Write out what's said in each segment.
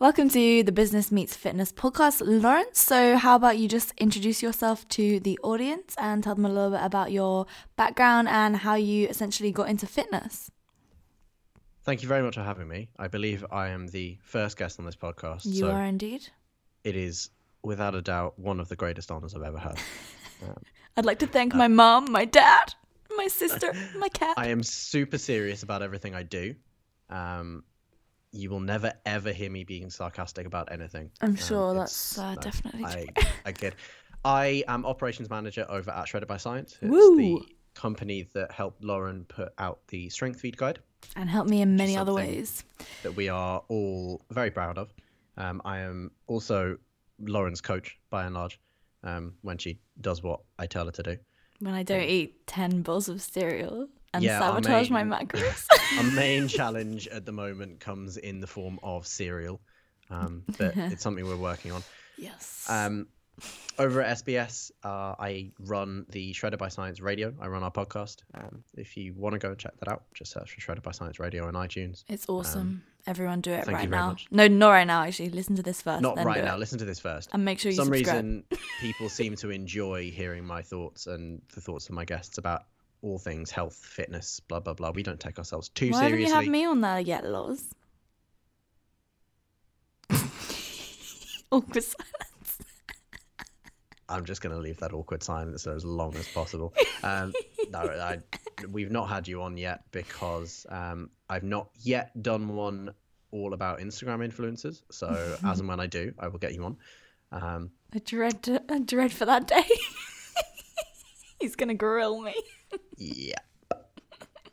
Welcome to the Business Meets Fitness podcast, Lawrence. So, how about you just introduce yourself to the audience and tell them a little bit about your background and how you essentially got into fitness? Thank you very much for having me. I believe I am the first guest on this podcast. You so are indeed. It is, without a doubt, one of the greatest honors I've ever had. Um, I'd like to thank uh, my mom, my dad, my sister, my cat. I am super serious about everything I do. Um, you will never ever hear me being sarcastic about anything. I'm um, sure that's uh, definitely I, true. I get. I am operations manager over at Shredded by Science. It's Woo! the company that helped Lauren put out the Strength Feed guide and helped me in many other ways that we are all very proud of. Um, I am also Lauren's coach by and large um, when she does what I tell her to do. When I don't um, eat ten bowls of cereal and yeah, sabotage main, my macros. our main challenge at the moment comes in the form of cereal, um, but it's something we're working on. Yes. Um, over at SBS, uh, I run the Shredded by Science Radio. I run our podcast. Um, if you want to go and check that out, just search for Shredded by Science Radio on iTunes. It's awesome. Um, Everyone do it right now. Much. No, not right now. Actually, listen to this first. Not right now. It. Listen to this first. And make sure you. Subscribe. Some subscribe. reason, people seem to enjoy hearing my thoughts and the thoughts of my guests about all things health, fitness, blah blah blah. We don't take ourselves too Why seriously. Why don't you have me on there yet, Loz? awkward silence. I'm just going to leave that awkward silence there as long as possible. Um, no, I, we've not had you on yet because um, I've not yet done one all about Instagram influencers. So as and when I do, I will get you on. Um, I dread, I dread for that day. He's gonna grill me yeah.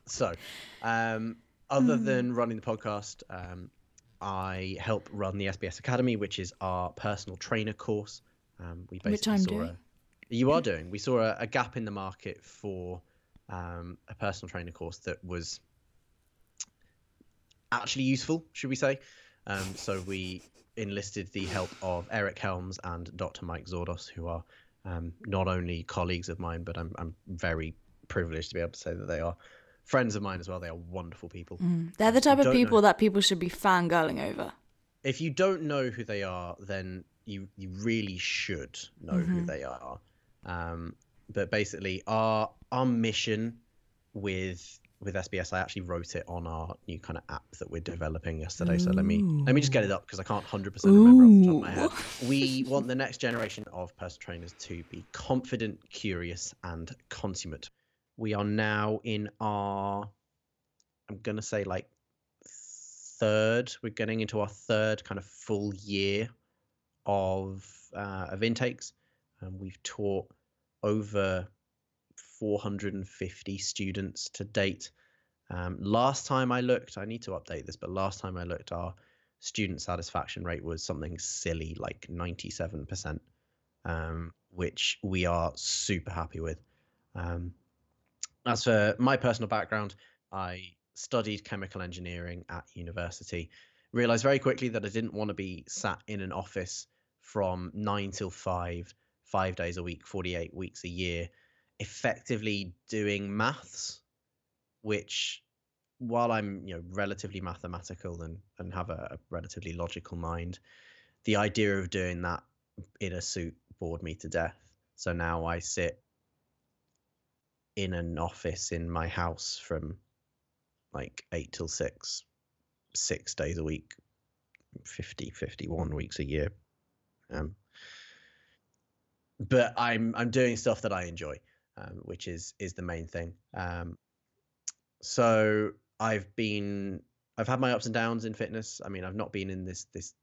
So, um, other mm. than running the podcast, um, I help run the SBS Academy, which is our personal trainer course. Um, we basically which I'm saw doing. A, you are doing. We saw a, a gap in the market for um, a personal trainer course that was actually useful, should we say? Um, so we enlisted the help of Eric Helms and Dr. Mike Zourdos, who are um, not only colleagues of mine, but I'm, I'm very privileged to be able to say that they are friends of mine as well. They are wonderful people. Mm. They're the type of people know, that people should be fangirling over. If you don't know who they are, then you you really should know mm-hmm. who they are. Um, but basically, our our mission with with SBS, I actually wrote it on our new kind of app that we're developing yesterday. Ooh. So let me let me just get it up because I can't hundred percent remember off the top of my head. We want the next generation of personal trainers to be confident, curious, and consummate we are now in our i'm going to say like third we're getting into our third kind of full year of uh, of intakes and we've taught over 450 students to date. Um, last time i looked i need to update this but last time i looked our student satisfaction rate was something silly like 97% um, which we are super happy with. Um, as for my personal background, I studied chemical engineering at university. Realized very quickly that I didn't want to be sat in an office from nine till five, five days a week, 48 weeks a year, effectively doing maths, which while I'm you know relatively mathematical and, and have a, a relatively logical mind, the idea of doing that in a suit bored me to death. So now I sit in an office in my house from like 8 till 6 6 days a week 50 51 weeks a year. Um but i'm i'm doing stuff that i enjoy um, which is is the main thing. Um so i've been i've had my ups and downs in fitness. I mean i've not been in this this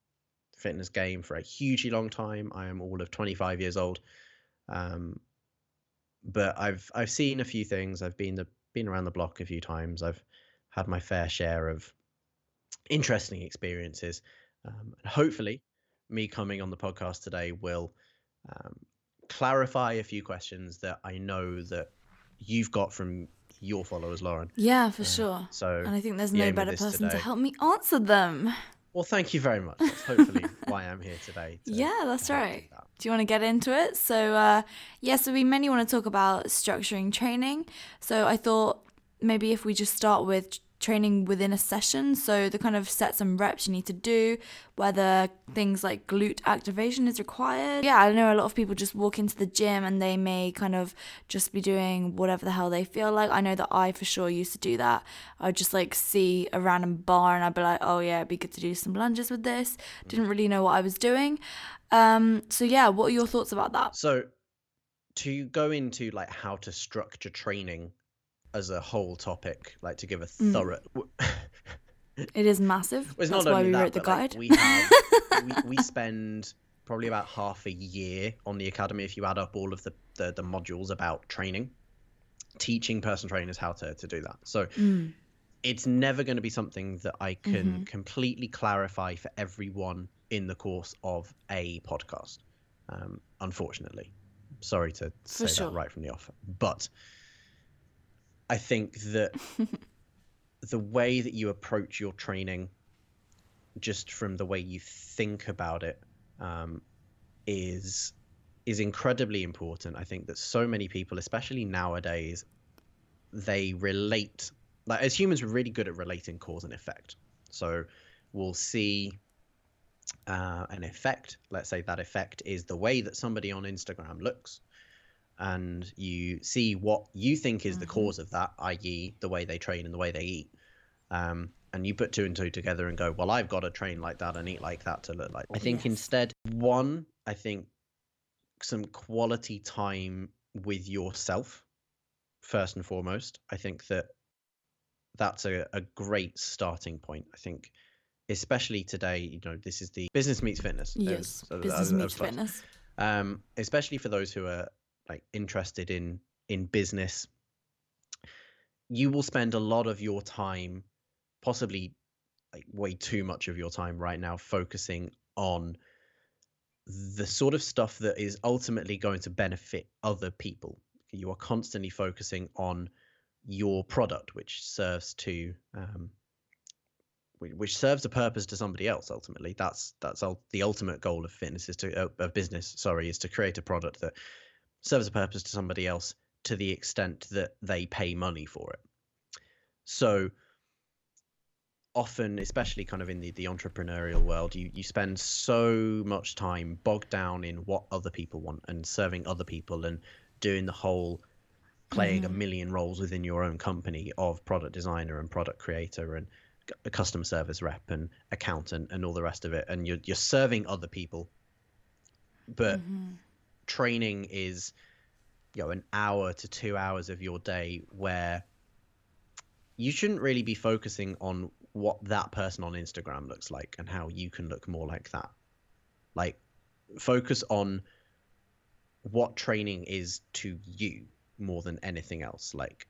fitness game for a hugely long time. I am all of 25 years old. Um but I've I've seen a few things. I've been the been around the block a few times. I've had my fair share of interesting experiences. Um, and hopefully, me coming on the podcast today will um, clarify a few questions that I know that you've got from your followers, Lauren. Yeah, for uh, sure. So, and I think there's no better person today. to help me answer them. Well, thank you very much. That's hopefully why I'm here today. To, yeah, that's right. Do, that. do, you want to get into it? So, uh, yeah, so we mainly want to talk about structuring training. So I thought maybe if we just start with training within a session. So the kind of sets and reps you need to do, whether things like glute activation is required. Yeah, I know a lot of people just walk into the gym and they may kind of just be doing whatever the hell they feel like. I know that I for sure used to do that. I'd just like see a random bar and I'd be like, oh yeah, it'd be good to do some lunges with this. Didn't really know what I was doing. Um, so yeah, what are your thoughts about that? So to go into like how to structure training as a whole topic, like to give a Mm. thorough. It is massive. Well, it's That's not why only we that, wrote the but, like, guide. we have we, we spend probably about half a year on the academy if you add up all of the the, the modules about training, teaching personal trainers how to to do that. So Mm. it's never going to be something that I can Mhm. completely clarify for everyone in the course of a podcast. Um, unfortunately, sorry to say sure. that right from the off, but I think that the way that you approach your training, just from the way you think about it, um, is is incredibly important. I think that so many people, especially nowadays, they relate like as humans we're really good at relating cause and effect. So we'll see uh, an effect. Let's say that effect is the way that somebody on instagram looks and you see what you think is the Mhm. cause of that i.e the way they train and the way they eat um, and you put two and two together and go well i've got to train like that and eat like that to look like i think Yes. instead one i think some quality time with yourself first and foremost. I think that that's a, a great starting point. I think, especially today, you know, this is the business meets fitness. Yes, as- business meets fitness. Um, especially for those who are like interested in in business, you will spend a lot of your time, possibly like way too much of your time right now, focusing on the sort of stuff that is ultimately going to benefit other people. You are constantly focusing on your product, which serves to um, which serves a purpose to somebody else. Ultimately, that's that's the ultimate goal of fitness is to uh, of business. Sorry, is to create a product that serves a purpose to somebody else to the extent that they pay money for it. So often especially kind of in the, the entrepreneurial world you, you spend so much time bogged down in what other people want and serving other people and doing the whole playing a Mhm. million roles within your own company of product designer and product creator and c- a customer service rep and accountant and all the rest of it and you're, you're serving other people but Mhm. Training is you know an hour to two hours of your day where you shouldn't really be focusing on what that person on instagram looks like and how you can look more like that. Like focus on what training is to you more than anything else. Like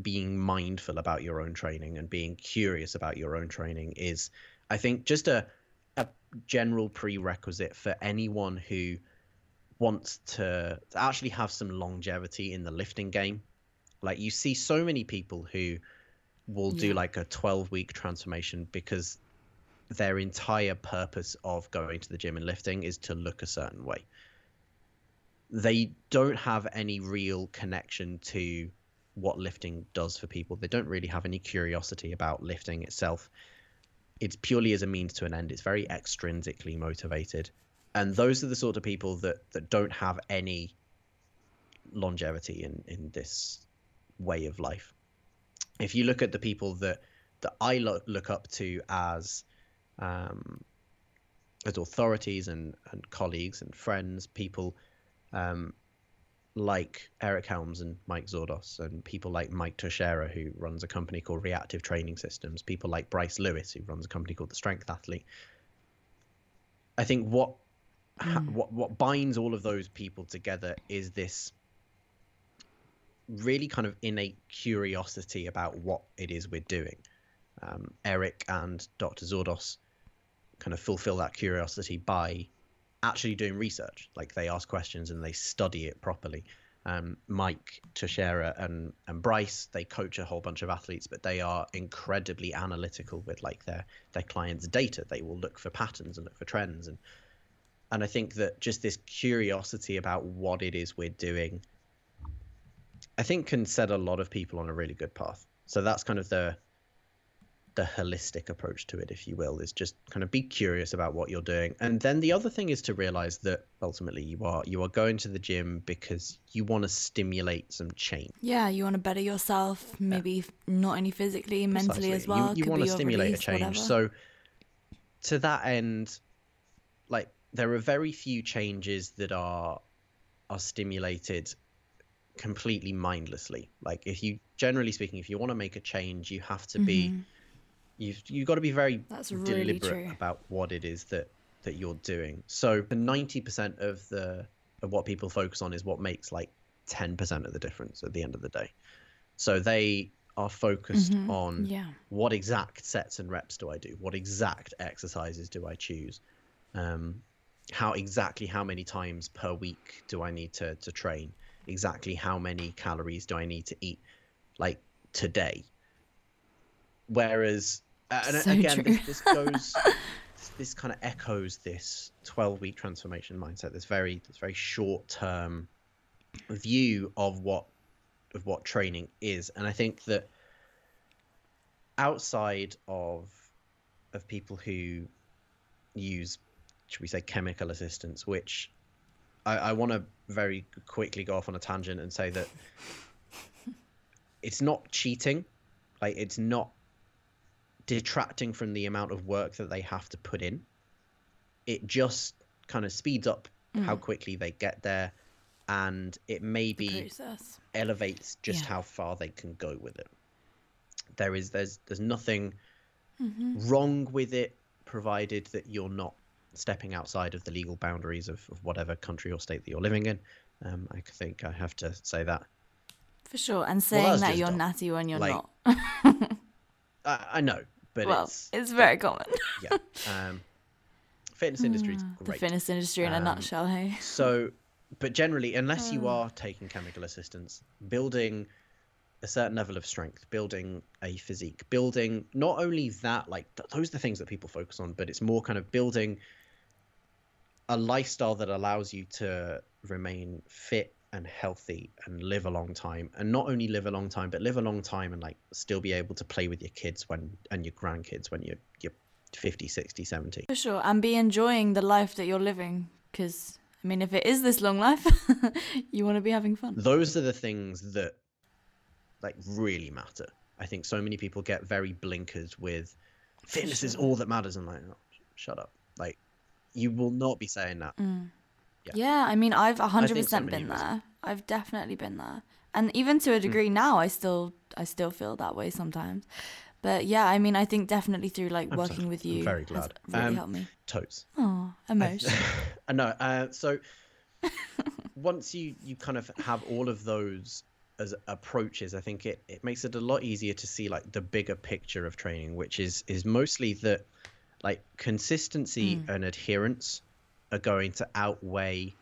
being mindful about your own training and being curious about your own training is i think just a a general prerequisite for anyone who wants to, to actually have some longevity in the lifting game. Like you see so many people who will do like a 12 week transformation because their entire purpose of going to the gym and lifting is to look a certain way. They don't have any real connection to what lifting does for people. They don't really have any curiosity about lifting itself. It's purely as a means to an end. It's very extrinsically motivated and those are the sort of people that that don't have any longevity in in this way of life if you look at the people that that i look, look up to as um as authorities and and colleagues and friends people um like Eric Helms and Mike Zourdos, and people like Mike Tuchscherer, who runs a company called Reactive Training Systems, people like Bryce Lewis, who runs a company called The Strength Athlete. I think what ha- Mm. what what binds all of those people together is this really kind of innate curiosity about what it is we're doing. Um, Eric and Dr. Zourdos kind of fulfill that curiosity by actually doing research. Like they ask questions and they study it properly. Um, Mike Tuchscherer and and Bryce, they coach a whole bunch of athletes, but they are incredibly analytical with like their their clients' data. They will look for patterns and look for trends and and I think that just this curiosity about what it is we're doing, I think can set a lot of people on a really good path. So that's kind of the the holistic approach to it, if you will, is just kind of be curious about what you're doing. And then the other thing is to realize that ultimately you are you are going to the gym because you want to stimulate some change. Yeah, you want to better yourself, maybe not only physically, mentally as well. You, you want to stimulate release, a change. whatever. So to that end, like there are very few changes that are are stimulated completely mindlessly. Like if you generally speaking, if you want to make a change, you have to be Mhm. you've you've got to be very That's really deliberate true. about what it is that that you're doing. So the ninety percent of the of what people focus on is what makes like ten percent of the difference at the end of the day. So they are focused Mhm. on Yeah. what exact sets and reps do I do? What exact exercises do I choose? Um, how exactly how many times per week do I need to to train? Exactly how many calories do I need to eat, like today? Whereas, uh, and So again, this, this goes, this, this kind of echoes this twelve week transformation mindset. This very this very short term view of what of what training is, and I think that outside of of people who use should we say chemical assistance which i, I want to very quickly go off on a tangent and say that it's not cheating like it's not detracting from the amount of work that they have to put in it just kind of speeds up how Mm. quickly they get there and it may The be elevates just Yeah. how far they can go with it. There is there's there's nothing Mhm. wrong with it, provided that you're not stepping outside of the legal boundaries of, of whatever country or state that you're living in. Um, I think I have to say that. For sure. And saying that's that just you're dumb. natty when you're Like, not. I, I know, but well, it's it's, very common. yeah. Um, fitness industry is great. The fitness industry in a Um, nutshell, hey? So, but generally, unless you Oh. are taking chemical assistance, building a certain level of strength, building a physique, building not only that, like th- those are the things that people focus on, but it's more kind of building a lifestyle that allows you to remain fit and healthy and live a long time and not only live a long time but live a long time and like still be able to play with your kids when and your grandkids when you're you're 50 60 70 For sure. And be enjoying the life that you're living. Because, I mean, if it is this long life, you want to be having fun. those are the things that like really matter i think so many people get very blinkered with fitness is all that matters and like oh, sh- shut up like you will not be saying that Mm. Yeah. Yeah. I mean, I've I 100% many been there. I've definitely been there. And even to a degree now, I still I still feel that way sometimes. But yeah, I mean, I think definitely through like I'm so- working with I'm you very has glad. really Um, helped me. totes Oh, emotion. I know. Uh, so once you you kind of have all of those as approaches, I think it, it makes it a lot easier to see like the bigger picture of training, which is is mostly that like consistency Mm. and adherence are going to outweigh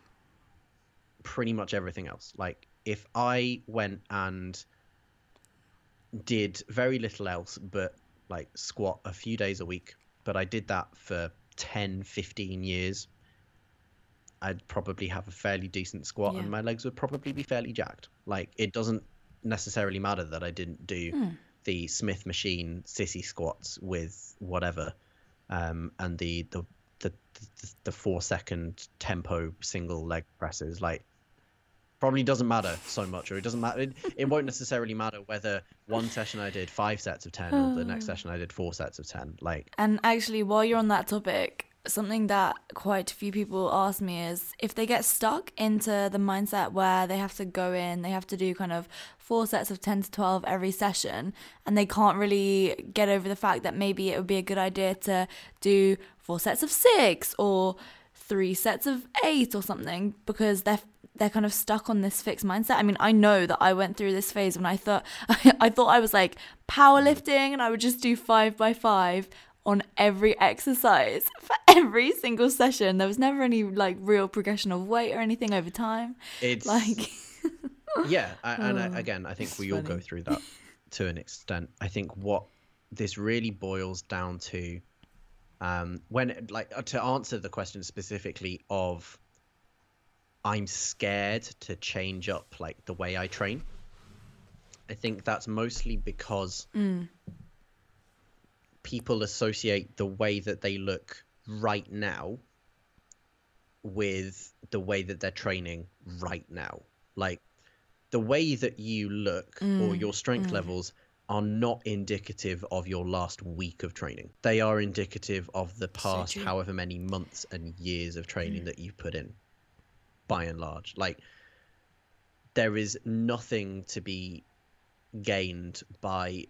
pretty much everything else. Like if I went and did very little else but like squat a few days a week, but I did that for 10, 15 years, I'd probably have a fairly decent squat Yeah. and my legs would probably be fairly jacked. Like it doesn't necessarily matter that I didn't do Hmm. the Smith machine sissy squats with whatever um, and the, the the the four second tempo single leg presses like probably doesn't matter so much or it doesn't matter it, it won't necessarily matter whether one session i did five sets of 10 or the next session i did four sets of 10 like And actually, while you're on that topic, something that quite a few people ask me is if they get stuck into the mindset where they have to go in, they have to do kind of four sets of 10 to 12 every session, and they can't really get over the fact that maybe it would be a good idea to do four sets of six or three sets of eight or something because they're they're kind of stuck on this fixed mindset. I mean, I know that I went through this phase when I thought I thought I was like powerlifting and I would just do five by five on every exercise for every single session. There was never any like real progression of weight or anything over time. it's Like yeah I, and I, Oh, again i think we all go through that to an extent i think what this really boils down to um when like uh, to answer the question specifically of i'm scared to change up like the way i train i think that's mostly because Mm. People associate the way that they look right now with the way that they're training right now. Like the way that you look or Mm, your strength mm. levels are not indicative of your last week of training. They are indicative of the past true. however many months and years of training that you've put in by and large. Like there is nothing to be gained by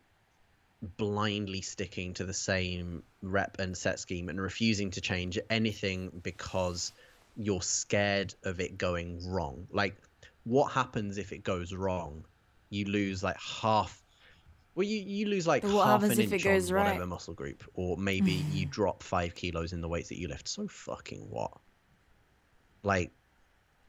blindly sticking to the same rep and set scheme and refusing to change anything because you're scared of it going wrong. Like, what happens if it goes wrong? You lose like half. Well, you, you lose like what half an inch on right? whatever muscle group, or maybe you drop five kilos in the weights that you lift. So fucking what? Like,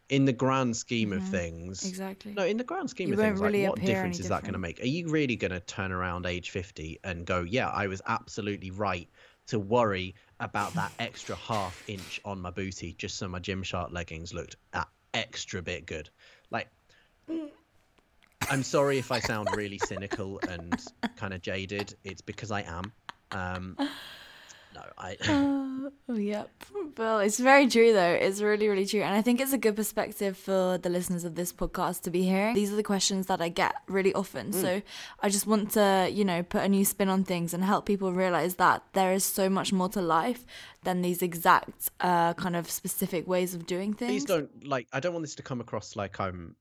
in the grand scheme of Mhm. things, Exactly. no, in the grand scheme You of things, really like what difference is that going to make? Are you really going to turn around age 50 and go, yeah, I was absolutely right to worry about that extra half inch on my booty just so my Gymshark leggings looked that extra bit good? Like, I'm sorry if I sound really cynical and kind of jaded. It's because I am. Um, no, I. Oh, yep. Well, it's very true though. It's really, really true. And I think it's a good perspective for the listeners of this podcast to be hearing. These are the questions that I get really often. So I just want to, you know, put a new spin on things and help people realize that there is so much more to life than these exact uh, kind of specific ways of doing things. Please don't like. I don't want this to come across like I'm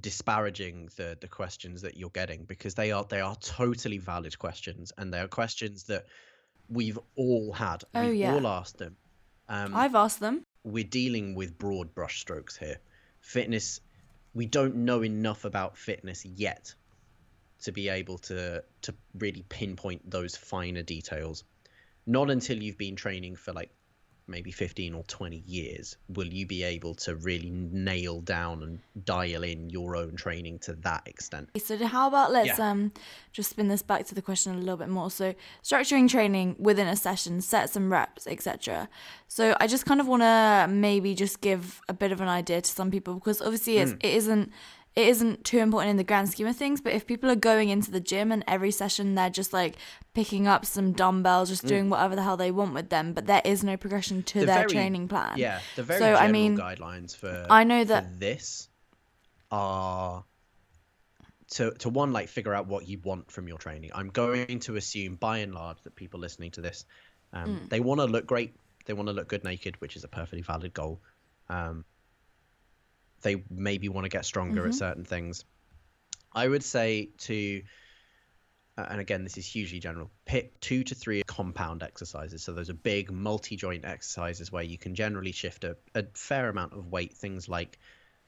disparaging the the questions that you're getting because they are they are totally valid questions and they are questions that we've all had. Oh, we've yeah. all asked them. Um, I've asked them. we're dealing with broad brushstrokes here. Fitness, we don't know enough about fitness yet to be able to to really pinpoint those finer details. Not until you've been training for like maybe 15 or 20 years will you be able to really nail down and dial in your own training to that extent. So how about let's Yeah. um just spin this back to the question a little bit more. So structuring training within a session, sets and reps, etc. So I just kind of want to maybe just give a bit of an idea to some people because obviously it's, it isn't it isn't too important in the grand scheme of things. But if people are going into the gym and every session they're just like picking up some dumbbells, just doing whatever the hell they want with them, but there is no progression to The their very- training plan. Yeah, the very So, I general mean, guidelines for I know for that- this are to to one like figure out what you want from your training. I'm going to assume by and large that people listening to this um, Mm. they want to look great, they want to look good naked, which is a perfectly valid goal. Um, they maybe want to get stronger Mm-hmm. at certain things. I would say to uh, and again, this is hugely general. Pick two to three compound exercises. So those are big multi-joint exercises where you can generally shift a, a fair amount of weight. Things like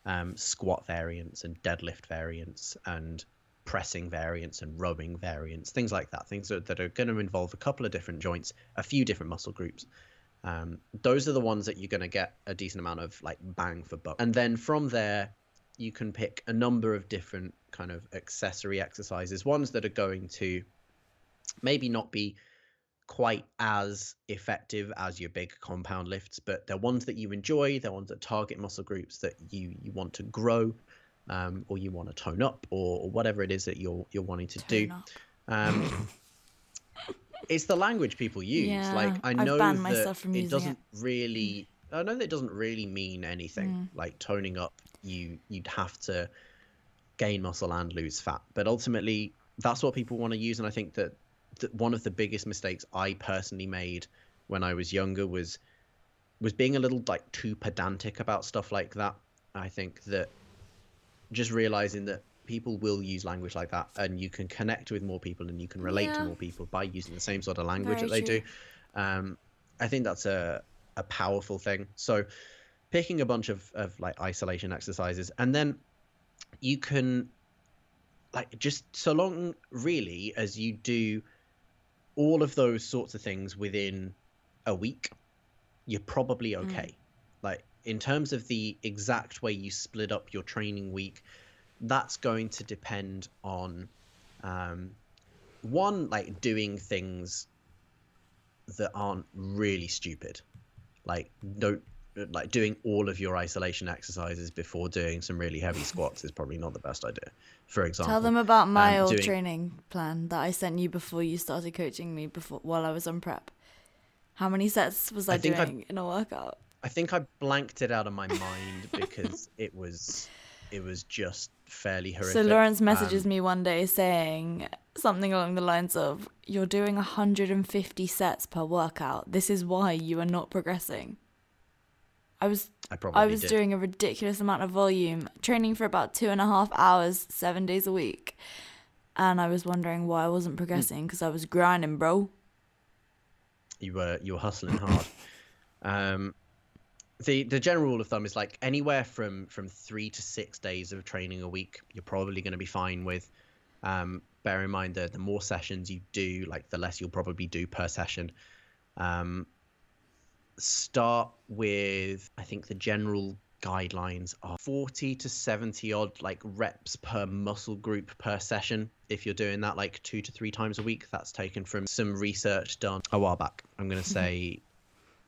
um, squat variants and deadlift variants and pressing variants and rowing variants, things like that. Things that, that are going to involve a couple of different joints, a few different muscle groups. Um, those are the ones that you're going to get a decent amount of like bang for buck. And then from there, you can pick a number of different kind of accessory exercises, ones that are going to maybe not be quite as effective as your big compound lifts, but they're ones that you enjoy. They're ones that target muscle groups that you you want to grow, um, or you want to tone up, or, or whatever it is that you're you're wanting to do. Tone up. Um, it's the language people use. Yeah, like I I've know that myself from it using doesn't it. really. I know that it doesn't really mean anything. Mm. Like toning up, you you'd have to gain muscle and lose fat, but ultimately that's what people want to use. And I think that, that one of the biggest mistakes I personally made when I was younger was was being a little like too pedantic about stuff like that. I think that just realizing that people will use language like that and you can connect with more people and you can relate to more people by using the same sort of language Very that they do. um, i think that's a, a powerful thing. So picking a bunch of, of like isolation exercises and then you can like just so long really as you do all of those sorts of things within a week you're probably okay. Like in terms of the exact way you split up your training week that's going to depend on um, one like doing things that aren't really stupid like don't like doing all of your isolation exercises before doing some really heavy squats is probably not the best idea. For example, Tell them about my um, old doing- training plan that I sent you before you started coaching me before while I was on prep. How many sets was I, I doing in a workout? I think I blanked it out of my mind because it was it was just fairly horrific. So Lawrence messages Um, me one day saying something along the lines of, "You're doing 150 sets per workout. This is why you are not progressing." I was I probably I was did. doing a ridiculous amount of volume, training for about two and a half hours, seven days a week, and I was wondering why I wasn't progressing because I was grinding, bro. you were you were hustling hard. um, the the general rule of thumb is like anywhere from from three to six days of training a week, you're probably going to be fine with. Um, bear in mind that the more sessions you do, like the less you'll probably do per session. Um, start with I think the general guidelines are 40 to 70 odd like reps per muscle group per session if you're doing that like two to three times a week that's taken from some research done a while back i'm going to say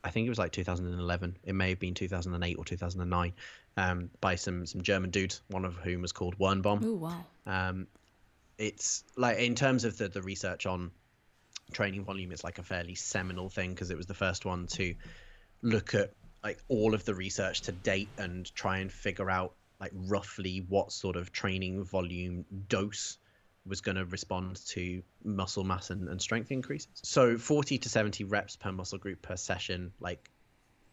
i think it was like 2011 it may have been 2008 or 2009 um, by some some german dudes one of whom was called Wernbom Oh wow. um, it's like in terms of the the research on training volume, it's like a fairly seminal thing because it was the first one to look at like all of the research to date and try and figure out like roughly what sort of training volume dose was going to respond to muscle mass and, and strength increases. So 40 to 70 reps per muscle group per session, like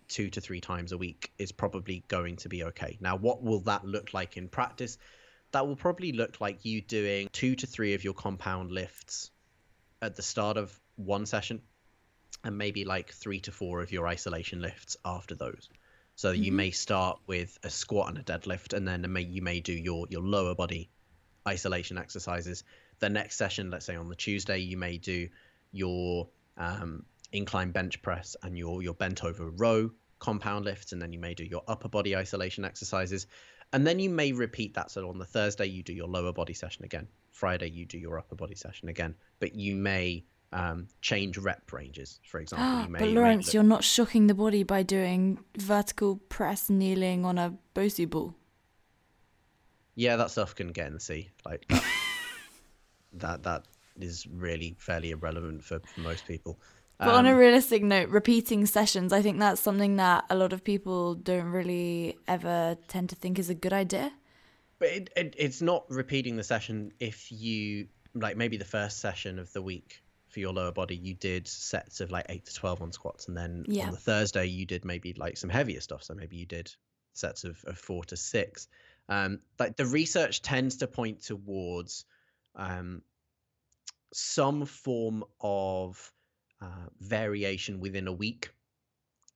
two to three times a week, is probably going to be okay. Now, what will that look like in practice? That will probably look like you doing two to three of your compound lifts at the start of one session and maybe like three to four of your isolation lifts after those. So you mm-hmm. may start with a squat and a deadlift, and then may, you may do your your lower body isolation exercises. The next session, let's say on the Tuesday, you may do your um, incline bench press and your your bent over row compound lifts, and then you may do your upper body isolation exercises, and then you may repeat that. So on the Thursday, you do your lower body session again. Friday, you do your upper body session again, but you may um, change rep ranges. For example, you may. but you Lawrence, look- you're not shocking the body by doing vertical press kneeling on a Bosu ball. Yeah, that stuff can get in the sea. Like that, that that is really fairly irrelevant for, for most people. But on a Um, realistic note, repeating sessions, I think that's something that a lot of people don't really ever tend to think is a good idea. But it, it, it's not repeating the session if you like maybe the first session of the week for your lower body you did sets of like 8 to 12 on squats and then Yeah. on the Thursday you did maybe like some heavier stuff so maybe you did sets of, of 4 to 6 um like the research tends to point towards um some form of uh, variation within a week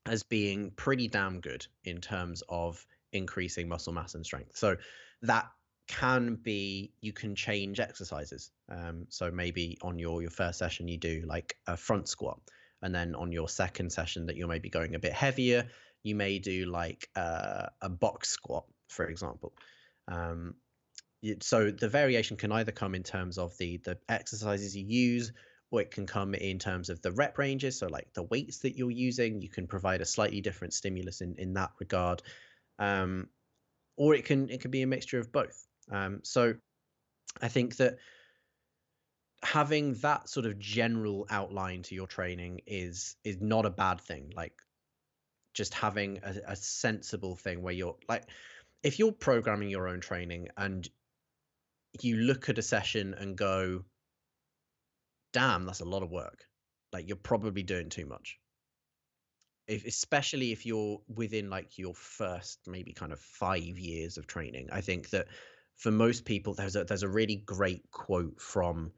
as being pretty damn good in terms of increasing muscle mass and strength. So that can be you can change exercises. Um, so maybe on your your first session you do like a front squat, and then on your second session that you're maybe going a bit heavier, you may do like uh, a box squat, for example. Um, so the variation can either come in terms of the the exercises you use or it can come in terms of the rep ranges so like the weights that you're using. You can provide a slightly different stimulus in in that regard. Um, or it can it can be a mixture of both. Um, so i think that having that sort of general outline to your training is is not a bad thing. Like just having a, a sensible thing where you're like if you're programming your own training and you look at a session and go damn that's a lot of work like you're probably doing too much. If, especially if you're within like your first maybe kind of five years of training i think that for most people there's a there's a really great quote from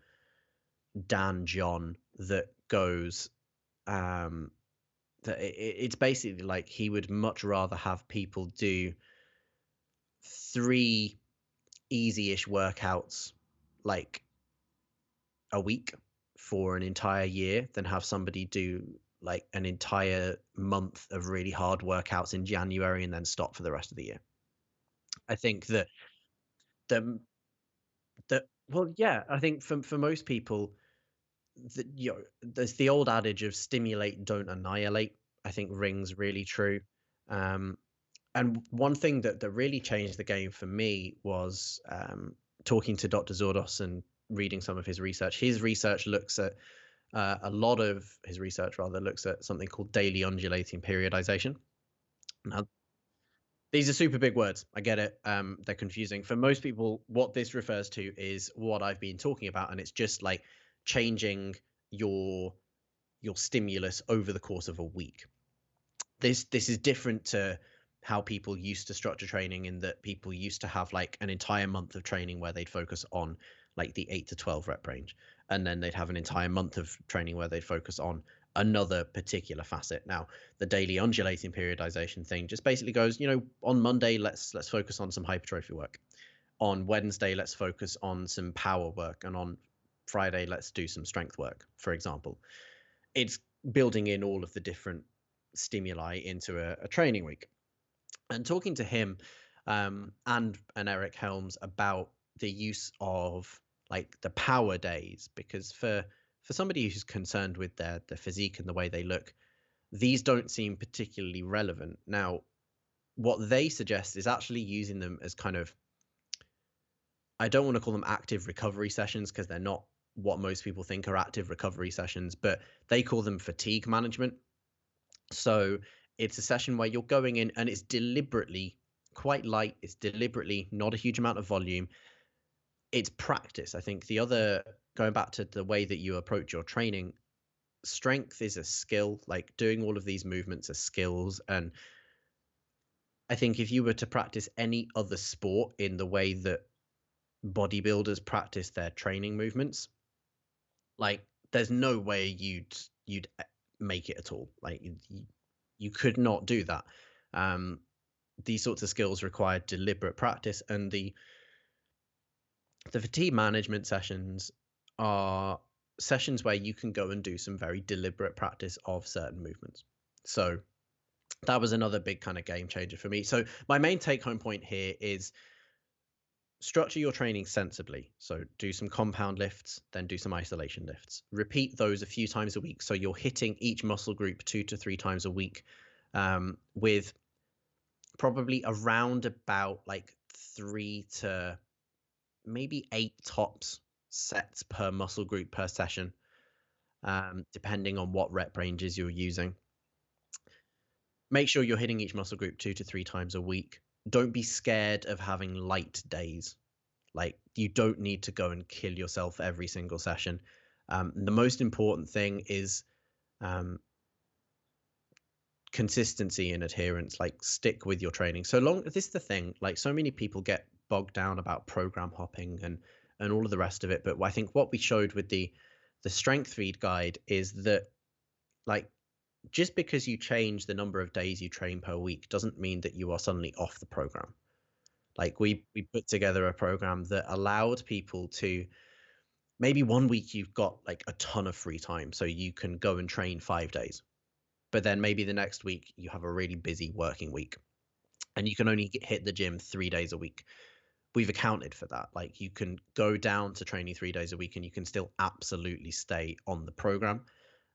dan john that goes um that it, it- it's basically like he would much rather have people do three easy-ish workouts like a week for an entire year than have somebody do like an entire month of really hard workouts in January and then stop for the rest of the year. I think that the that well yeah, I think for for most people that you know, there's the old adage of stimulate don't annihilate I think rings really true. Um, and one thing that, that really changed the game for me was um, talking to Dr. Zourdos and reading some of his research. His research looks at uh, a lot of his research rather looks at something called daily undulating periodization. Now, these are super big words. I get it. Um, they're confusing for most people. What this refers to is what I've been talking about, and it's just like changing your your stimulus over the course of a week. This this is different to how people used to structure training in that people used to have like an entire month of training where they'd focus on like the 8 to 12 rep range. And then they'd have an entire month of training where they'd focus on another particular facet. Now the daily undulating periodization thing just basically goes you know on monday let's let's focus on some hypertrophy work. On wednesday let's focus on some power work. And on friday let's do some strength work for example. It's building in all of the different stimuli into a, a training week and talking to him um, and and Eric Helms about the use of like the power days because for for somebody who's concerned with their their physique and the way they look these don't seem particularly relevant. Now what they suggest is actually using them as kind of I don't want to call them active recovery sessions because they're not what most people think are active recovery sessions but they call them fatigue management. So it's a session where you're going in and it's deliberately quite light. It's deliberately not a huge amount of volume. It's practice. I think the other, going back to the way that you approach your training, strength is a skill. Like doing all of these movements are skills. And I think if you were to practice any other sport in the way that bodybuilders practice their training movements, like there's no way you'd you'd eh, make it at all. Like you, you could not do that. Um, these sorts of skills require deliberate practice, and the the fatigue management sessions are sessions where you can go and do some very deliberate practice of certain movements. So that was another big kind of game changer for me. So my main take home point here is structure your training sensibly. So do some compound lifts, then do some isolation lifts. Repeat those a few times a week. So you're hitting each muscle group two to three times a week um, with probably around about like three to maybe eight tops sets per muscle group per session, um, depending on what rep ranges you're using. Make sure you're hitting each muscle group two to three times a week don't be scared of having light days. Like you don't need to go and kill yourself every single session. Um, the most important thing is um, consistency and adherence. Like stick with your training. So long. This is the thing. Like so many people get bogged down about program hopping and and all of the rest of it. But I think what we showed with the the strength feed guide is that like just because you change the number of days you train per week doesn't mean that you are suddenly off the program. Like we mm. we put together a program that allowed people to maybe one week you've got like a ton of free time so you can go and train 5 days. But then maybe the next week you have a really busy working week and you can only get, hit the gym 3 days a week. We've accounted for that. Like you can go down to training 3 days a week and you can still absolutely stay on the program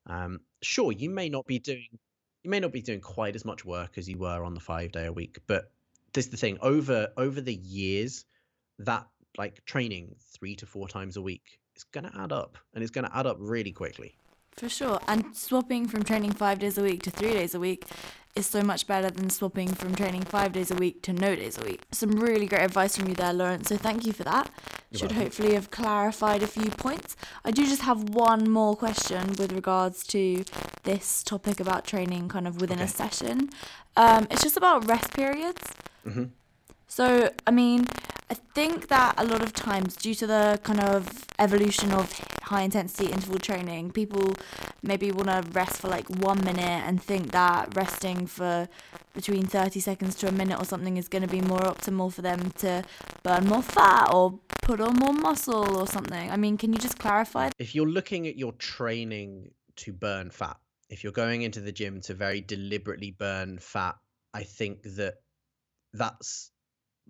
um, sure, you may not be doing you may not be doing quite as much work as you were on the five day a week, but this is the thing over over the years that like training three to four times a week is going to add up and it's going to add up really quickly. For sure. And swapping from training five days a week to three days a week is so much better than swapping from training five days a week to no days a week. Some really great advice from you there, Lawrence. So thank you for that. You're Should welcome. hopefully have clarified a few points. I do just have one more question with regards to this topic about training kind of within okay. a session. Um, it's just about rest periods. Mm-hmm. So, I mean, I think that a lot of times, due to the kind of evolution of high intensity interval training, people maybe want to rest for like one minute and think that resting for between 30 seconds to a minute or something is going to be more optimal for them to burn more fat or put on more muscle or something. I mean, can you just clarify? If you're looking at your training to burn fat, if you're going into the gym to very deliberately burn fat, I think that that's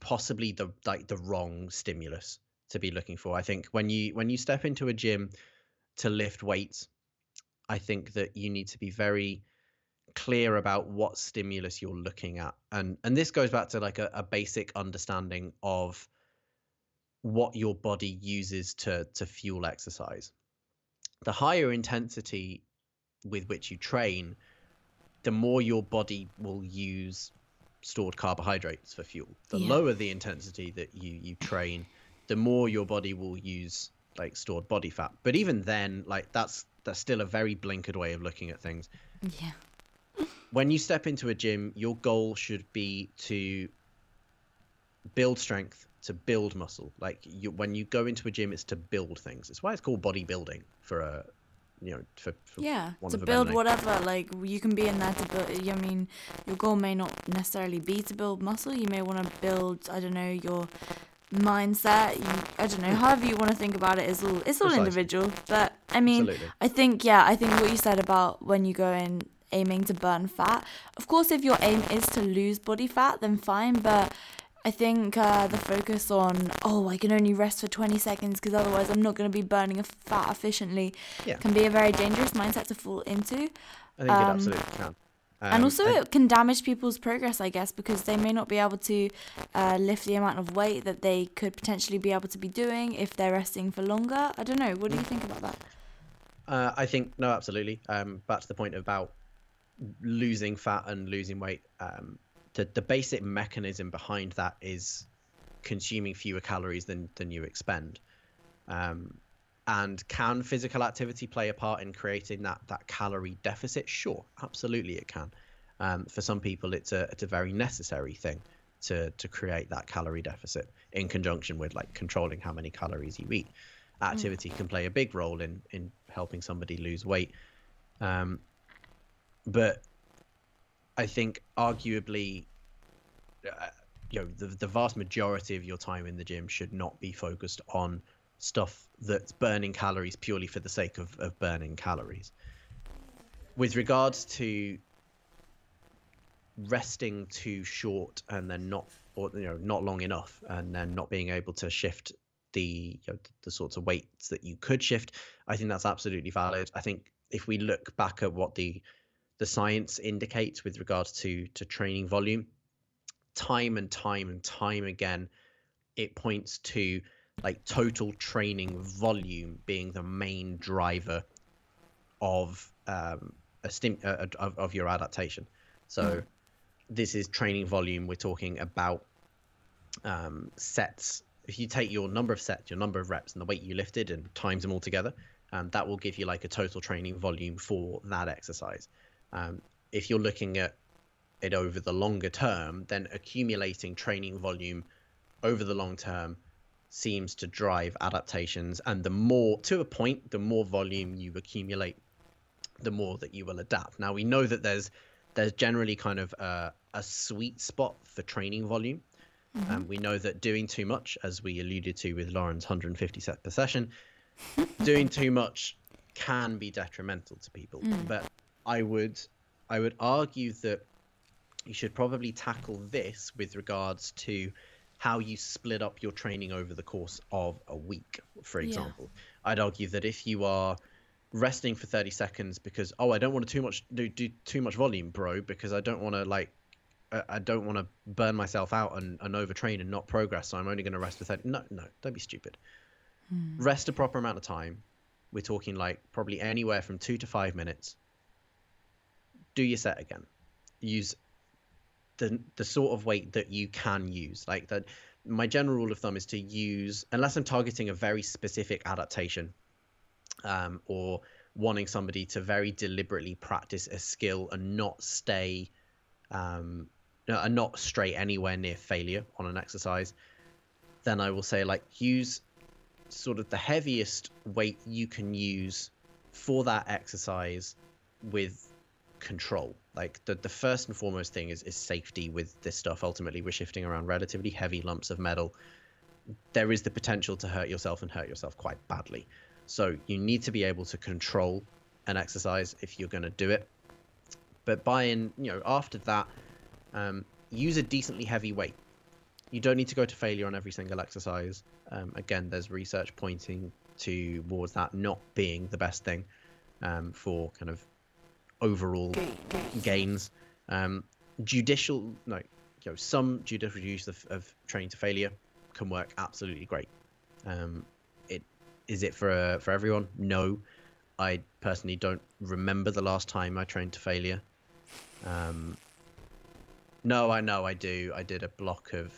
possibly the like the wrong stimulus to be looking for. I think when you when you step into a gym to lift weights, I think that you need to be very clear about what stimulus you're looking at and and this goes back to like a, a basic understanding of what your body uses to to fuel exercise the higher intensity with which you train the more your body will use stored carbohydrates for fuel the Yeah. lower the intensity that you you train the more your body will use like stored body fat but even then like that's that's still a very blinkered way of looking at things Yeah. when you step into a gym, your goal should be to build strength, to build muscle. Like you, when you go into a gym, it's to build things. It's why it's called bodybuilding for a, you know, for, for Yeah, to build whatever. Like you can be in there to build. I mean, your goal may not necessarily be to build muscle. You may want to build. I don't know your mindset. You, I don't know. Hmm. However you want to think about it is all. It's all Precisely. individual. But I mean, Absolutely. I think yeah. I think what you said about when you go in aiming to burn fat. Of course, if your aim is to lose body fat, then fine. But I think uh, the focus on oh I can only rest for 20 seconds because otherwise I'm not going to be burning a fat efficiently Yeah. can be a very dangerous mindset to fall into. I think it um, absolutely can. and Um, also, it can damage people's progress, I guess, because they may not be able to uh, lift the amount of weight that they could potentially be able to be doing if they're resting for longer. I don't know. What do you think about that? Uh, I think no, absolutely. Um, back to the point about losing fat and losing weight. Um, the the basic mechanism behind that is consuming fewer calories than than you expend. Um, and can physical activity play a part in creating that that calorie deficit? Sure, absolutely it can. Um, for some people, it's a it's a very necessary thing to to create that calorie deficit in conjunction with like controlling how many calories you eat. Activity can play a big role in in helping somebody lose weight. Um, but I think arguably, uh, you know, the, the vast majority of your time in the gym should not be focused on stuff that's burning calories purely for the sake of, of burning calories. With regards to resting too short and then not, or you know, not long enough, and then not being able to shift the you know, the sorts of weights that you could shift, I think that's absolutely valid. I think if we look back at what the the science indicates with regards to to training volume, time and time and time again, it points to like total training volume being the main driver of um, a stim uh, of, of your adaptation. So this is training volume. We're talking about um, sets. If you take your number of sets, your number of reps, and the weight you lifted, and times them all together, um, that will give you like a total training volume for that exercise. Um, if you're looking at it over the longer term, then accumulating training volume over the long term seems to drive adaptations. And the more, to a point, the more volume you accumulate, the more that you will adapt. Now we know that there's there's generally kind of a, a sweet spot for training volume. Um, we know that doing too much, as we alluded to with Lauren's 150 set per session, doing too much can be detrimental to people. But I would I would argue that you should probably tackle this with regards to how you split up your training over the course of a week, for Yeah. example. I'd argue that if you are resting for 30 seconds because oh I don't want to too much do, do too much volume, bro, because I don't want to like I I don't want to burn myself out and, and overtrain and not progress. So I'm only going to rest for 30. No, no, don't be stupid. Hmm. Rest a proper amount of time. We're talking like probably anywhere from two to five minutes. Do your set again. Use the the sort of weight that you can use. Like that. My general rule of thumb is to use unless I'm targeting a very specific adaptation, um, or wanting somebody to very deliberately practice a skill and not stay um, and not stray anywhere near failure on an exercise, then I will say like use sort of the heaviest weight you can use for that exercise with control. Like the, the first and foremost thing is, is safety with this stuff. Ultimately, we're shifting around relatively heavy lumps of metal. There is the potential to hurt yourself and hurt yourself quite badly. So you need to be able to control an exercise if you're going to do it. But by in, you know, after that, um, use a decently heavy weight. You don't need to go to failure on every single exercise. Um, again, there's research pointing towards that not being the best thing um, for kind of overall gains. Um, judicial, no, you know, some judicial use of, of training to failure can work absolutely great. Um, it is it for uh, for everyone? No, I personally don't remember the last time I trained to failure. Um, no, I know I do. I did a block of,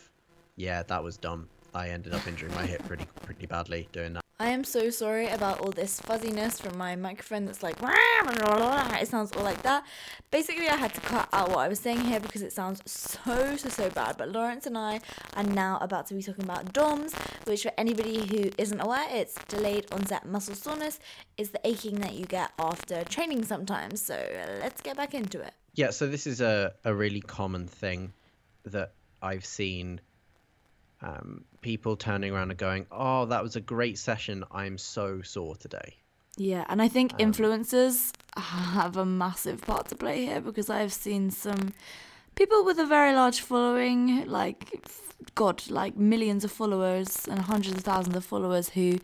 yeah, that was dumb. I ended up injuring my hip pretty pretty badly doing that. I am so sorry about all this fuzziness from my microphone that's like, it sounds all like that. Basically, I had to cut out what I was saying here because it sounds so, so, so bad. But Lawrence and I are now about to be talking about DOMS, which, for anybody who isn't aware, it's delayed onset muscle soreness, is the aching that you get after training sometimes. So let's get back into it. Yeah, so this is a, a really common thing that I've seen um, people turning around and going, Oh, that was a great session. I'm so sore today. Yeah, and I think influencers have a massive part to play here because I've seen some people with a very large following, like God, like millions of followers and hundreds of thousands of followers who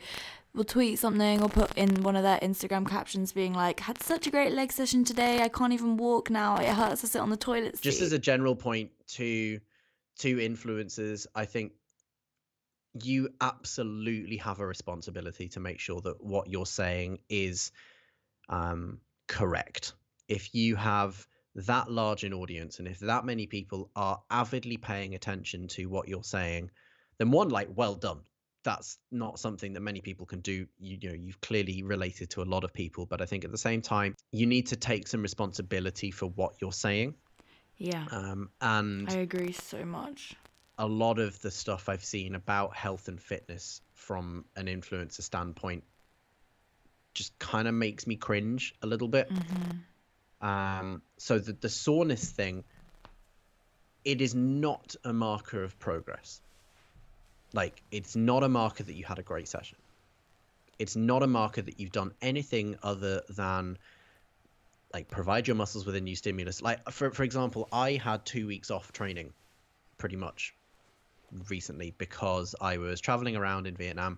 will tweet something or put in one of their Instagram captions being like, "Had such a great leg session today. I can't even walk now. It hurts to sit on the toilet seat." Just as a general point to to influencers, I think you absolutely have a responsibility to make sure that what you're saying is um, correct. If you have that large an audience and if that many people are avidly paying attention to what you're saying, then one, like, well done. That's not something that many people can do. You, you know, you've clearly related to a lot of people, but I think at the same time, you need to take some responsibility for what you're saying. yeah, Um, and I agree so much. A lot of the stuff I've seen about health and fitness from an influencer standpoint just kind of makes me cringe a little bit. Um, so the, the soreness thing, it is not a marker of progress. Like, it's not a marker that you had a great session. It's not a marker that you've done anything other than like provide your muscles with a new stimulus. Like for for example, I had two weeks off training, pretty much recently because I was traveling around in Vietnam,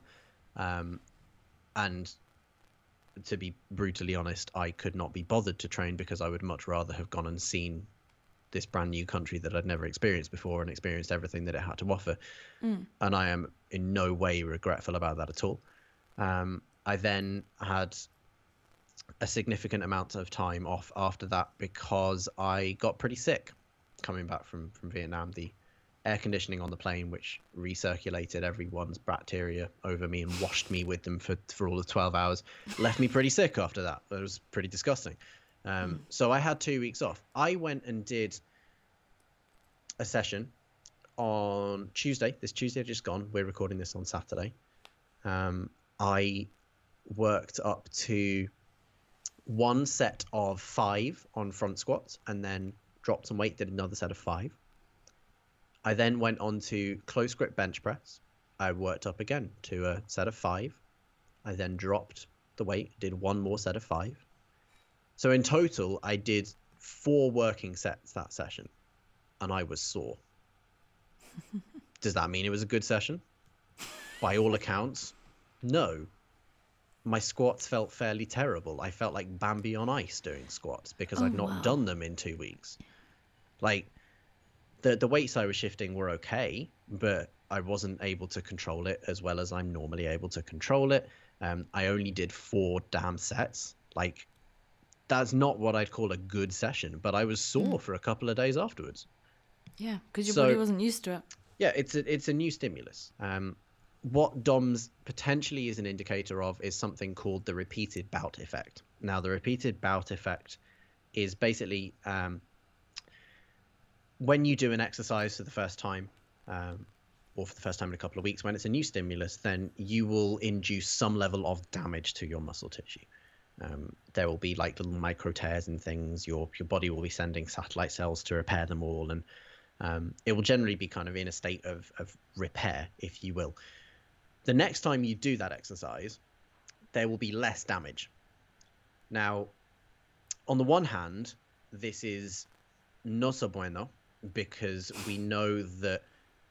um, and to be brutally honest, I could not be bothered to train because I would much rather have gone and seen this brand new country that I'd never experienced before and experienced everything that it had to offer. And I am in no way regretful about that at all. Um, I then had a significant amount of time off after that because I got pretty sick coming back from, from Vietnam. The air conditioning on the plane, which recirculated everyone's bacteria over me and washed me with them for, for all of 12 hours, left me pretty sick after that. It was pretty disgusting. Um, So I had two weeks off. I went and did a session on Tuesday. This Tuesday had just gone. We're recording this on Saturday. Um, I worked up to one set of five on front squats and then dropped some weight, did another set of five. I then went on to close grip bench press. I worked up again to a set of five. I then dropped the weight, did one more set of five. So in total, I did four working sets that session, and I was sore. Does that mean it was a good session? By all accounts, no. My squats felt fairly terrible. I felt like Bambi on ice doing squats because Oh, I'd not wow. done them in two weeks. Like the the weights I was shifting were okay, but I wasn't able to control it as well as I'm normally able to control it. Um, I only did four damn sets. Like that's not what I'd call a good session, but I was sore for a couple of days afterwards. Yeah, because your So- body wasn't used to it. Yeah, it's a it's a new stimulus. Um, what DOMS potentially is an indicator of is something called the repeated bout effect. Now, the repeated bout effect is basically um, when you do an exercise for the first time, um, or for the first time in a couple of weeks, when it's a new stimulus, then you will induce some level of damage to your muscle tissue. Um, there will be like little micro tears and things. Your your body will be sending satellite cells to repair them all, and um, it will generally be kind of in a state of, of repair, if you will. The next time you do that exercise, there will be less damage. Now, on the one hand, this is no so bueno because we know that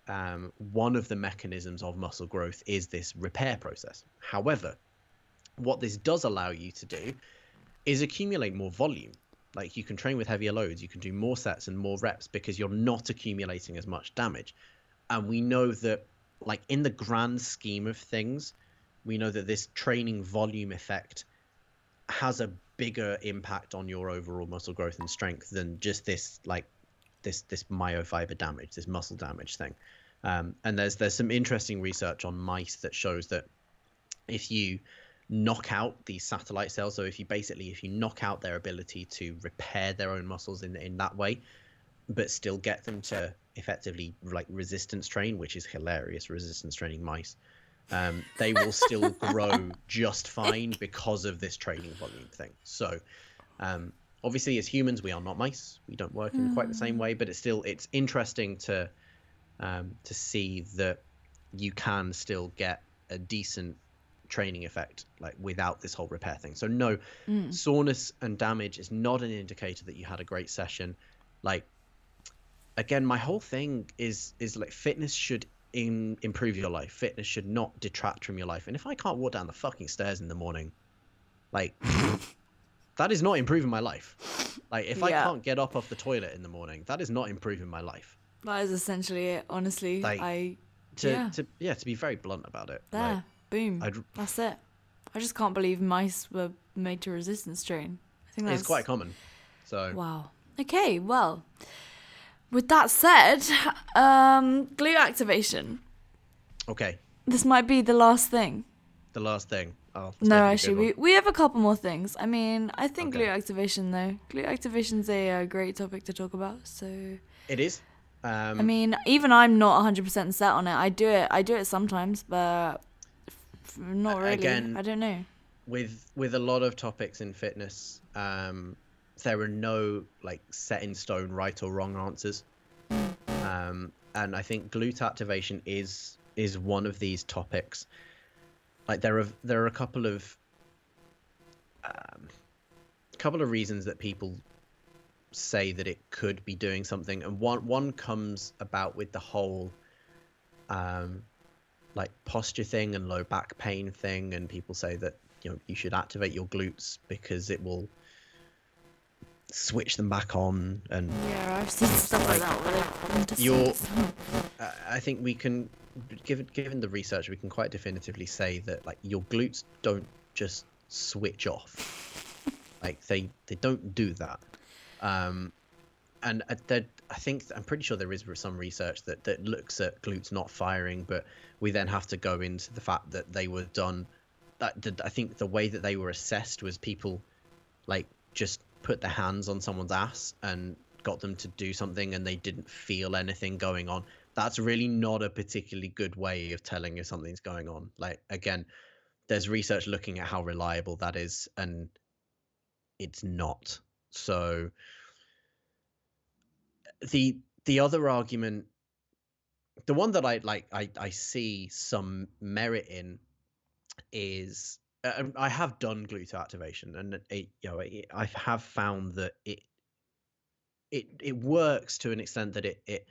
um, one of the mechanisms of muscle growth is this repair process. However, what this does allow you to do is accumulate more volume. Like you can train with heavier loads, you can do more sets and more reps because you're not accumulating as much damage. And we know that, like in the grand scheme of things, we know that this training volume effect has a bigger impact on your overall muscle growth and strength than just this like this this myofiber damage, this muscle damage thing. Um, and there's there's some interesting research on mice that shows that if you knock out these satellite cells, so if you basically if you knock out their ability to repair their own muscles in in that way, but still get them to effectively like resistance train, which is hilarious, resistance training mice. Um, they will still grow just fine because of this training volume thing. So, um, obviously, as humans, we are not mice. We don't work in quite the same way, but it's still it's interesting to um, to see that you can still get a decent training effect like without this whole repair thing. So no, soreness and damage is not an indicator that you had a great session. Like again, my whole thing is is like fitness should in, improve your life. Fitness should not detract from your life. And if I can't walk down the fucking stairs in the morning, like that is not improving my life. Like if I can't get up off the toilet in the morning, that is not improving my life. That is essentially it. Honestly, Like, I To Yeah. to yeah, to be very blunt about it. there, Like, boom. I'd, That's it. I just can't believe mice were made to resistance train. I think that's it's quite common. So Wow. Okay, well, with that said, um, glute activation. okay, This might be the last thing. the last thing. Oh, No, a actually, we, we have a couple more things. I mean, I think Okay. glute activation, though. Glute activation's a, uh great topic to talk about. So, it is. Um, I mean, even I'm not 100% set on it. I do it. I do it sometimes, but not really. again- I don't know. with with a lot of topics in fitness, um, there are no like set in stone right or wrong answers. Um, and I think glute activation is is one of these topics. Like there are there are a couple of um, couple of reasons that people say that it could be doing something, and one one comes about with the whole um, like posture thing and low back pain thing, and people say that you know you should activate your glutes because it will switch them back on and Yeah, I've seen stuff like that with it. You're- uh, I think we can, given given the research, we can quite definitively say that like your glutes don't just switch off, like they they don't do that. Um, and uh, I think I'm pretty sure there is some research that that looks at glutes not firing, but we then have to go into the fact that they were done. That, that I think the way that they were assessed was people like just put their hands on someone's ass and got them to do something and they didn't feel anything going on that's really not a particularly good way of telling if something's going on. Like again there's research looking at how reliable that is and it's not. So the the other argument the one that i like i i see some merit in is uh, I have done glute activation, and it, you know, I have found that it it it works to an extent that it it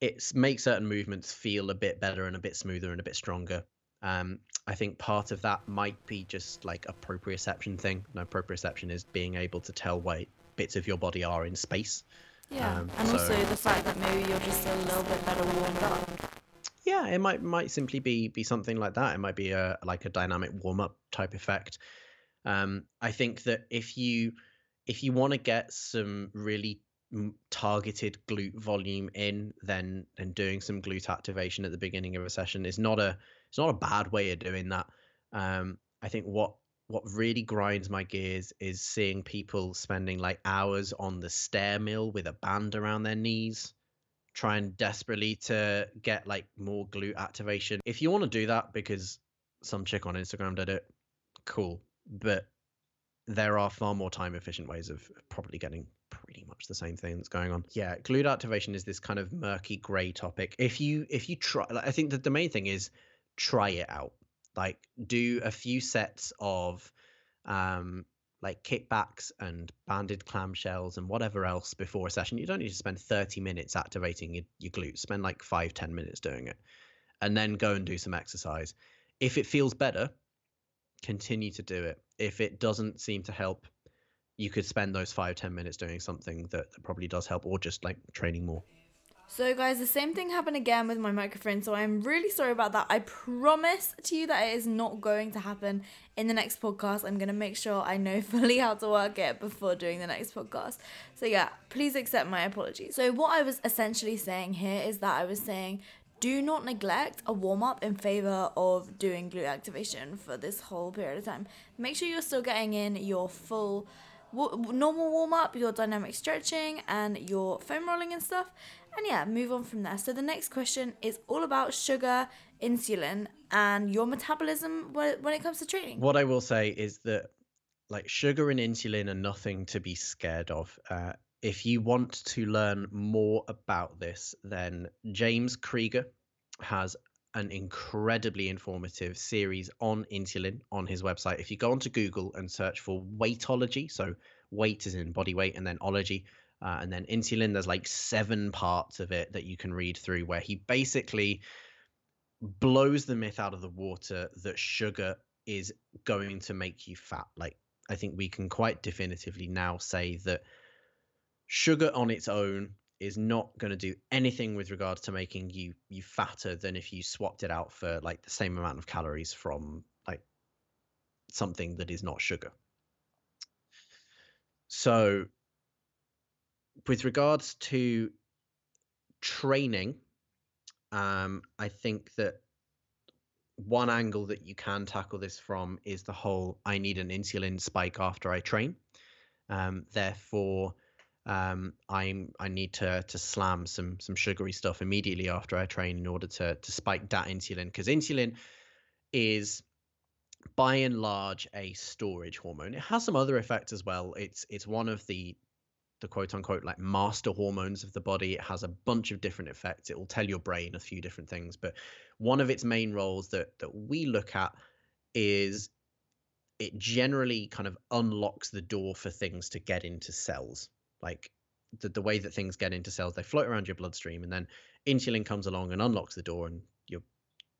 it makes certain movements feel a bit better and a bit smoother and a bit stronger. Um, I think part of that might be just like a proprioception thing. No, proprioception is being able to tell where bits of your body are in space. Yeah, Um, and so- also the fact that maybe you're just a little bit better warmed up. yeah it might might simply be be something like that it might be a like a dynamic warm up type effect um i think that if you if you want to get some really targeted glute volume in then then doing some glute activation at the beginning of a session is not a it's not a bad way of doing that um i think what what really grinds my gears is seeing people spending like hours on the stair mill with a band around their knees trying desperately to get like more glute activation. If you want to do that because some chick on Instagram did it, cool. But there are far more time efficient ways of probably getting pretty much the same thing that's going on. Yeah, glute activation is this kind of murky gray topic. If you if you try like, I think that the main thing is try it out. Like do a few sets of um like kickbacks and banded clamshells and whatever else before a session. You don't need to spend 30 minutes activating your, your glutes. Spend like five, 10 minutes doing it. And then go and do some exercise. If it feels better, continue to do it. If it doesn't seem to help, you could spend those five ten minutes doing something that, that probably does help or just like training more so, guys, the same thing happened again with my microphone. So, I'm really sorry about that. I promise to you that it is not going to happen in the next podcast. I'm going to make sure I know fully how to work it before doing the next podcast. So, yeah, please accept my apologies. So, what I was essentially saying here is that I was saying do not neglect a warm up in favor of doing glute activation for this whole period of time. Make sure you're still getting in your full normal warm up, your dynamic stretching, and your foam rolling and stuff. And yeah, move on from there. So the next question is all about sugar, insulin, and your metabolism when it comes to training. What I will say is that like sugar and insulin are nothing to be scared of. Uh, if you want to learn more about this, then James Krieger has an incredibly informative series on insulin on his website. If you go onto Google and search for weightology, so weight is in body weight and then ology, uh, and then insulin, there's like seven parts of it that you can read through where he basically blows the myth out of the water that sugar is going to make you fat. Like, I think we can quite definitively now say that sugar on its own is not going to do anything with regards to making you you fatter than if you swapped it out for like the same amount of calories from like something that is not sugar. So with regards to training, um, I think that one angle that you can tackle this from is the whole I need an insulin spike after I train. Um, therefore, um, I'm I need to to slam some some sugary stuff immediately after I train in order to to spike that insulin because insulin is by and large a storage hormone. It has some other effects as well. It's it's one of the the quote unquote like master hormones of the body. It has a bunch of different effects. It will tell your brain a few different things, but one of its main roles that that we look at is it generally kind of unlocks the door for things to get into cells like the, the way that things get into cells they float around your bloodstream and then insulin comes along and unlocks the door and your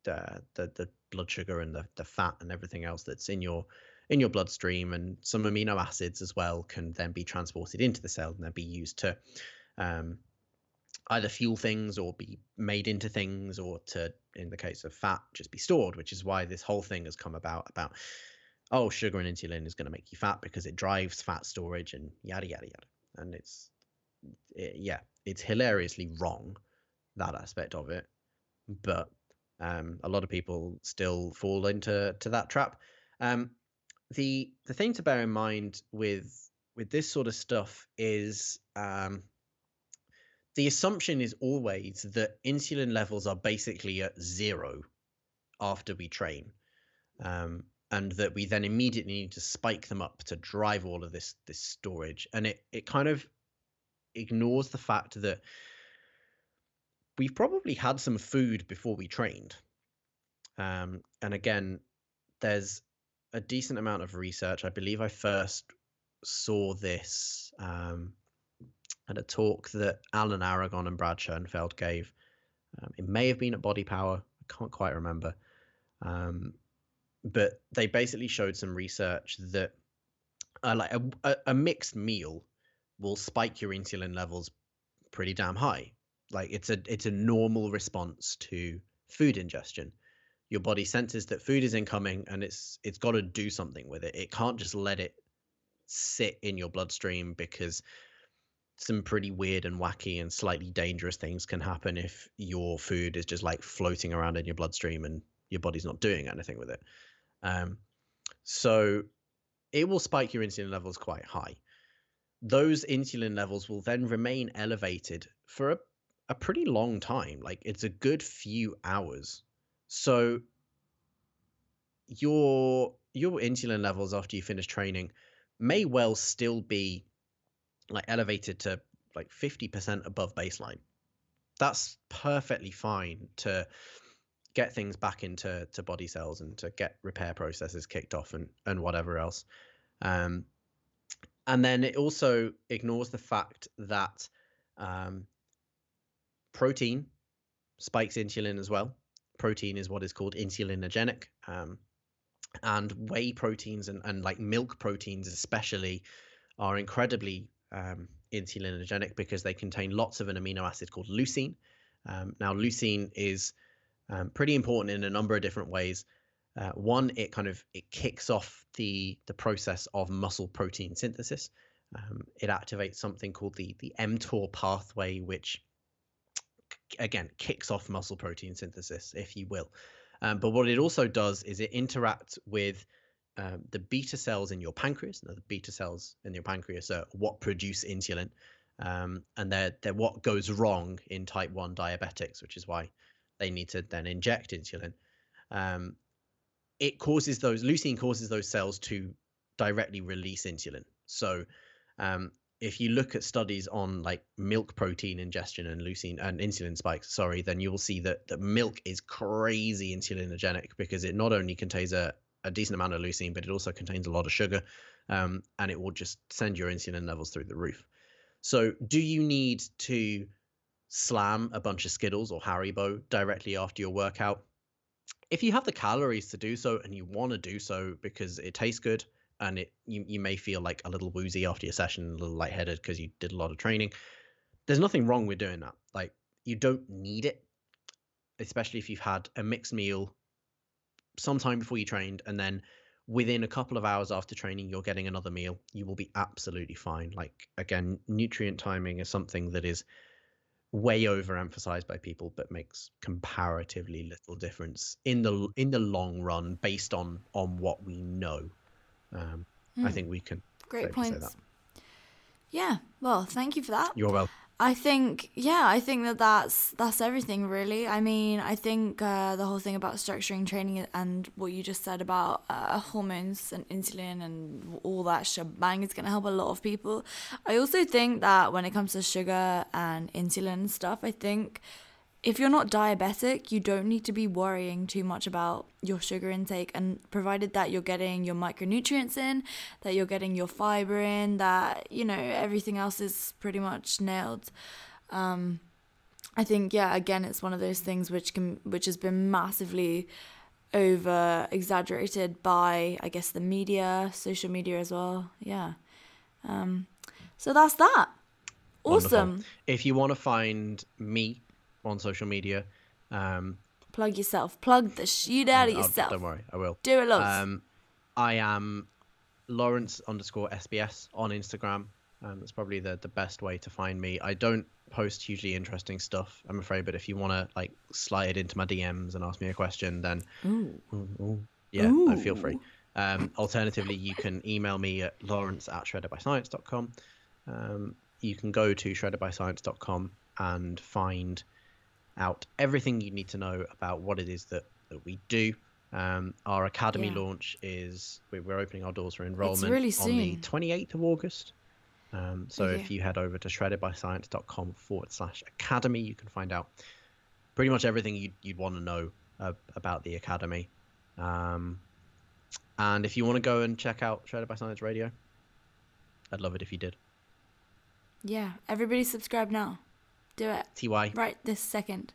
uh, the the blood sugar and the, the fat and everything else that's in your in your bloodstream and some amino acids as well can then be transported into the cell and then be used to um, either fuel things or be made into things or to in the case of fat just be stored which is why this whole thing has come about about oh sugar and insulin is going to make you fat because it drives fat storage and yada yada yada and it's it, yeah, it's hilariously wrong that aspect of it, but um, a lot of people still fall into to that trap. Um, the the thing to bear in mind with with this sort of stuff is um, the assumption is always that insulin levels are basically at zero after we train. Um, and that we then immediately need to spike them up to drive all of this this storage. And it it kind of ignores the fact that we've probably had some food before we trained. Um, and again there's a decent amount of research. I believe i first saw this um, at a talk that alan aragon and brad schoenfeld gave. Um, it may have been at body power. I can't quite remember. Um, but they basically showed some research that uh, like a, a mixed meal will spike your insulin levels pretty damn high. Like it's a it's a normal response to food ingestion. Your body senses that food is incoming and it's it's got to do something with it. It can't just let it sit in your bloodstream because some pretty weird and wacky and slightly dangerous things can happen if your food is just like floating around in your bloodstream and your body's not doing anything with it. Um, so it will spike your insulin levels quite high. Those insulin levels will then remain elevated for a, a pretty long time. Like it's a good few hours. So your your insulin levels after you finish training may well still be like elevated to like 50% above baseline. That's perfectly fine to get things back into to body cells and to get repair processes kicked off and and whatever else. Um, and then it also ignores the fact that um, protein spikes insulin as well. Protein is what is called insulinogenic. Um, and whey proteins and, and like milk proteins especially are incredibly um, insulinogenic because they contain lots of an amino acid called leucine. Um, now, leucine is um, pretty important in a number of different ways. Uh, one, it kind of it kicks off the the process of muscle protein synthesis. Um, it activates something called the the mTOR pathway, which again kicks off muscle protein synthesis, if you will. Um, but what it also does is it interacts with um, the beta cells in your pancreas. Now, the beta cells in your pancreas are what produce insulin, um, and they're they're what goes wrong in type one diabetics, which is why they need to then inject insulin. Um, it causes those leucine causes those cells to directly release insulin. So um, if you look at studies on like milk protein ingestion and leucine and insulin spikes, sorry, then you will see that that milk is crazy insulinogenic because it not only contains a, a decent amount of leucine, but it also contains a lot of sugar, um, and it will just send your insulin levels through the roof. So, do you need to slam a bunch of Skittles or Haribo directly after your workout? If you have the calories to do so and you want to do so because it tastes good, and it you, you may feel like a little woozy after your session, a little lightheaded because you did a lot of training. There's nothing wrong with doing that. Like you don't need it, especially if you've had a mixed meal sometime before you trained and then within a couple of hours after training you're getting another meal you will be absolutely fine like again nutrient timing is something that is way overemphasized by people but makes comparatively little difference in the in the long run based on on what we know um, mm. I hmm. think we can. Great points. Yeah. Well, thank you for that. You're welcome. I think, yeah, I think that that's that's everything really. I mean, I think uh, the whole thing about structuring training and what you just said about uh, hormones and insulin and all that shebang is going to help a lot of people. I also think that when it comes to sugar and insulin stuff, I think if you're not diabetic, you don't need to be worrying too much about your sugar intake. And provided that you're getting your micronutrients in, that you're getting your fiber in, that, you know, everything else is pretty much nailed. Um, I think, yeah, again, it's one of those things which can, which has been massively over exaggerated by, I guess, the media, social media as well. Yeah. Um, so that's that. Awesome. Wonderful. If you want to find me on social media. Um, Plug yourself. Plug the shit out of yourself. Don't worry, I will. Do it, lots. Um, I am Lawrence underscore SBS on Instagram. Um, that's probably the, the best way to find me. I don't post hugely interesting stuff, I'm afraid, but if you want to like slide into my DMs and ask me a question, then ooh. Ooh, ooh, yeah. I feel free. Um, alternatively, you can email me at lawrence at shreddedbyscience.com. Um, you can go to shreddedbyscience.com and find out everything you need to know about what it is that, that we do. Um, our academy yeah. launch is we're opening our doors for enrollment really on the 28th of August. Um, so if you head over to shreddedbyscience.com forward slash academy, you can find out pretty much everything you'd, you'd want to know uh, about the academy. Um, and if you want to go and check out Shredded by Science Radio, I'd love it if you did. Yeah, everybody subscribe now. Do it. TY. Right this second.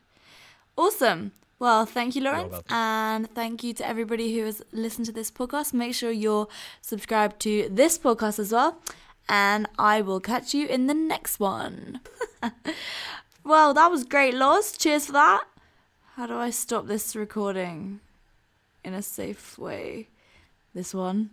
Awesome. Well, thank you, Lawrence. And thank you to everybody who has listened to this podcast. Make sure you're subscribed to this podcast as well. And I will catch you in the next one. well, that was great, Laws. Cheers for that. How do I stop this recording in a safe way? This one.